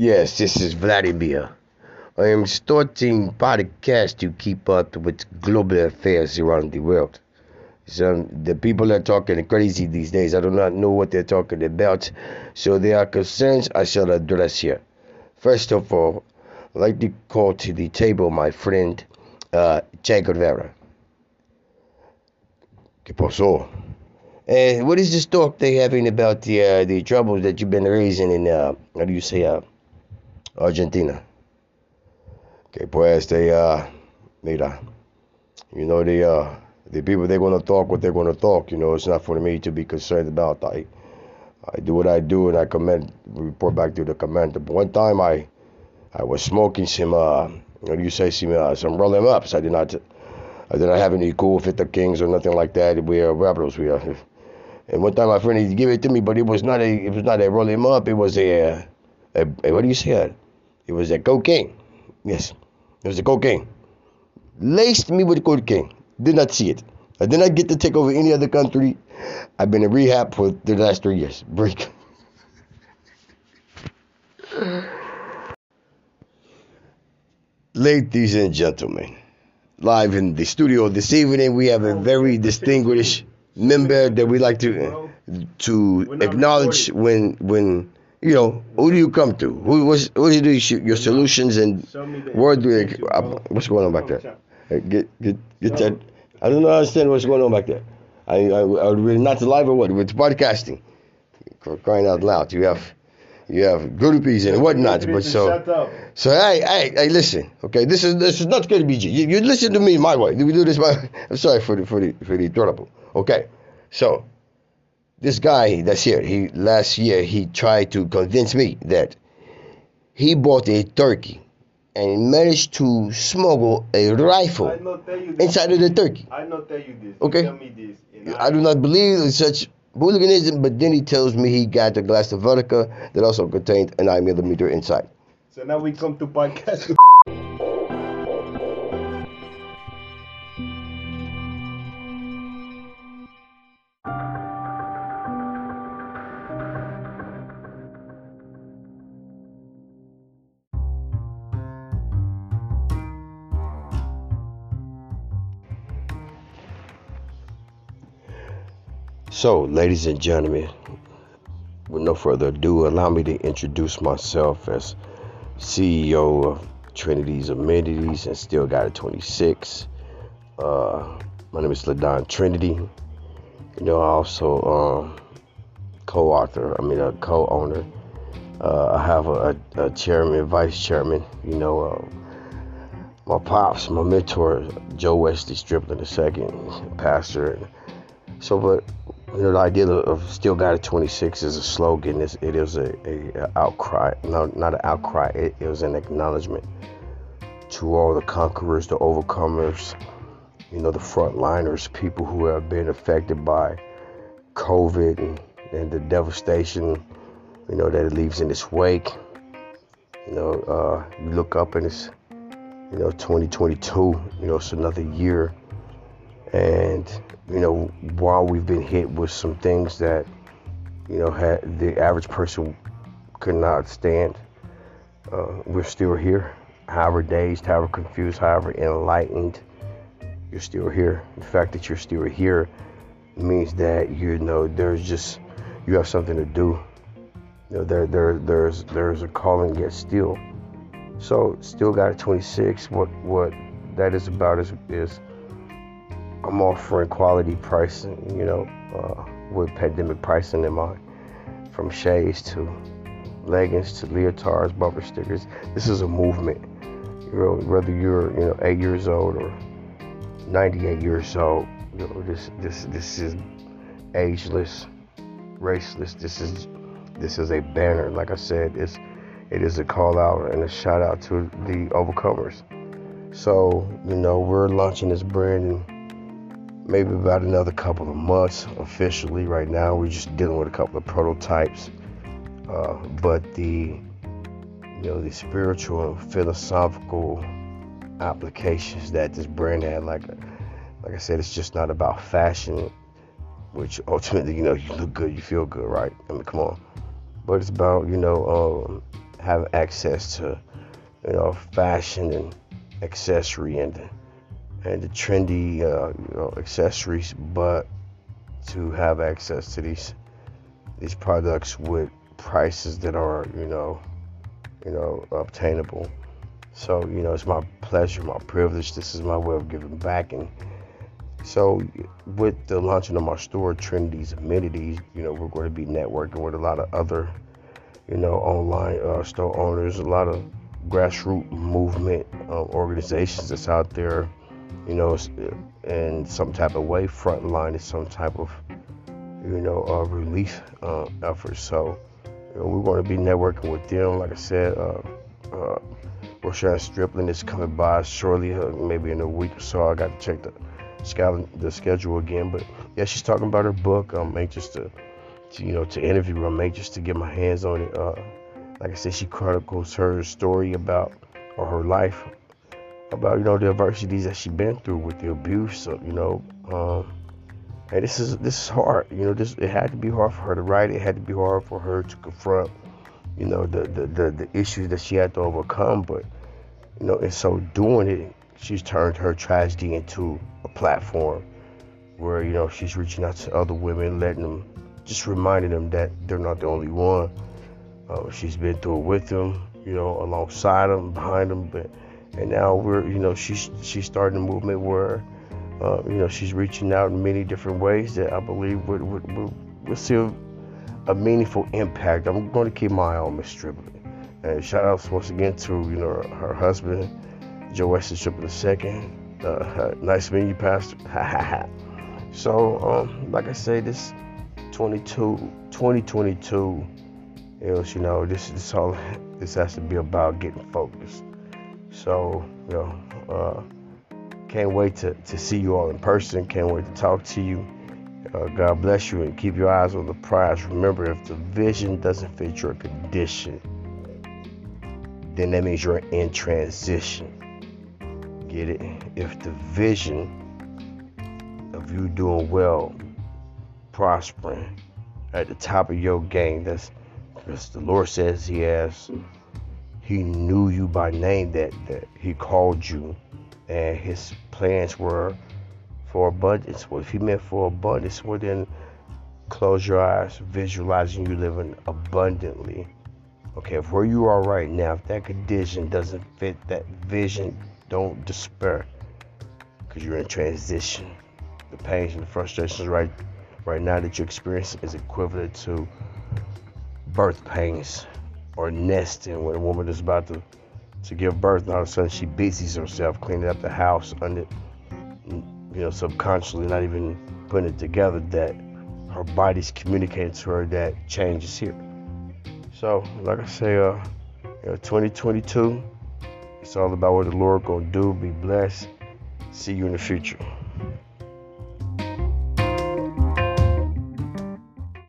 Yes, this is Vladimir. I am starting podcast to keep up with global affairs around the world. So the people are talking crazy these days. I do not know what they're talking about. So there are concerns I shall address here. First of all, I'd like to call to the table my friend uh, Che Guevara. ¿Qué pasó? Uh, what is this talk they're having about the uh, the troubles that you've been raising in uh, how do you say uh, Argentina? Que pues they uh, mira, you know the uh, the people they're gonna talk what they're gonna talk. You know it's not for me to be concerned about. I I do what I do and I comment report back to the commander. But one time I I was smoking some uh, how do you say some uh, some rolling ups. I did not. I did not have any Kool Filter Kings or nothing like that. We are rebels. We are and one time my friend he gave it to me, but it was not a it was not a roll him up. It was a, a, a what do you say? It? It was a cocaine. Yes, it was a cocaine. Laced me with cocaine. Did not see it. I did not get to take over any other country. I've been in rehab for the last three years. Break. Ladies and gentlemen, live in the studio this evening, we have a very distinguished member that we like to uh, to acknowledge when when you know who do you come to? Who was what do you do? Your solutions and where do you, uh, what's going on back there? Get get get that. I don't understand what's going on back there. I I, I really not live or what? With podcasting for crying out loud. You have you have groupies and whatnot but so so hey hey hey listen okay? This is this is not going to be you, you listen to me my way. Do we do this my I'm sorry for the for the for the trouble Okay, so this guy that's here, he last year he tried to convince me that he bought a turkey and managed to smuggle a rifle inside of the turkey. I not tell you this. Okay. Tell me this. I, I do not believe in such hooliganism, but then he tells me he got a glass of vodka that also contained a 9 millimeter inside. So now we come to podcast. So, ladies and gentlemen, with no further ado, allow me to introduce myself as CEO of Trinity's Amenities and Still Got It 26. Uh, my name is Ladon Trinity. You know, I also um, co-author, I mean, a co-owner. Uh, I have a, a, chairman, vice chairman. You know, uh, my pops, my mentor, Joe Wesley Stripling II, pastor. So, but you know, the idea of still got it 26 is a slogan. It's, it is a, a, a outcry, no, not an outcry. It, it was an acknowledgement to all the conquerors, the overcomers, you know, the frontliners, people who have been affected by COVID and, and the devastation, you know, that it leaves in its wake. You know, uh, you look up and it's, you know, 2022. You know, it's another year and you know while we've been hit with some things that you know had the average person could not stand uh, we're still here. However dazed however confused however enlightened you're still here. The fact that you're still here means that you know there's just you have something to do. You know there there there's there's a calling yet still. So still got a 26 what what that is about is is I'm offering quality pricing, you know, uh, with pandemic pricing in mind, from shades to leggings to leotards, bumper stickers. This is a movement. You know, whether you're, you know, eight years old or 98 years old, you know, this this this is ageless, raceless. This is this is a banner. Like I said, it's it is a call out and a shout out to the overcomers. So, you know, we're launching this brand maybe about another couple of months officially. Right now, we're just dealing with a couple of prototypes. Uh, but the you know the spiritual and philosophical applications that this brand had, like like I said, it's just not about fashion, which ultimately you know you look good, you feel good, right? I mean, come on. But it's about you know um, have access to, you know, fashion and accessory and and the trendy, uh, you know, accessories, but to have access to these these products with prices that are, you know, you know, obtainable. So, you know, it's my pleasure, my privilege. This is my way of giving back. And so, with the launching of my store, Trinity's Amenities, you know, we're going to be networking with a lot of other, you know, online uh, store owners, a lot of grassroots movement uh, organizations that's out there, you know, in some type of way, frontline is some type of, you know, uh, relief uh, effort. So, you know, we're going to be networking with them. Like I said, uh, uh, Stripling is coming by shortly, uh, maybe in a week or so. I got to check the the schedule again. But yeah, she's talking about her book. I'm anxious to, to you know, to interview her. I'm anxious to get my hands on it. Uh, like I said, she chronicles her story about or her life about you know the adversities that she's been through with the abuse. So, you know, um, and this is this is hard. You know, this it had to be hard for her to write. It had to be hard for her to confront, you know, the the the, the issues that she had to overcome. But you know, and so doing it, she's turned her tragedy into a platform where you know she's reaching out to other women, letting them, just reminding them that they're not the only one. Uh, she's been through it with them, you know, alongside them, behind them, but and now we're, you know, she's she's starting a movement where, uh, you know, she's reaching out in many different ways that I believe would would, would, would see a, a meaningful impact. I'm going to keep my eye on Miss Stripling. And shout outs once again to you know her, her husband, Joe Weston Stripling II. Uh, nice meeting you, Pastor. so, um, like I say, this 22, 2022 is, you know, this this all this has to be about getting focused. So, you know, uh, can't wait to, to see you all in person. Can't wait to talk to you. Uh, God bless you and keep your eyes on the prize. Remember, if the vision doesn't fit your condition, then that means you're in transition. Get it? If the vision of you doing well, prospering at the top of your game, that's because the Lord says He has he knew you by name, that, that he called you, and his plans were for abundance. Well, if he meant for abundance, well, then close your eyes, visualizing you living abundantly. Okay, if where you are right now, if that condition doesn't fit that vision, don't despair because you're in transition. The pains and the frustrations right right now that you experience is equivalent to birth pains or nesting when a woman is about to to give birth and all of a sudden she busies herself cleaning up the house under you know subconsciously not even putting it together that her body's communicating to her that change is here. So like i say uh you know, 2022 it's all about what the lord gonna do be blessed see you in the future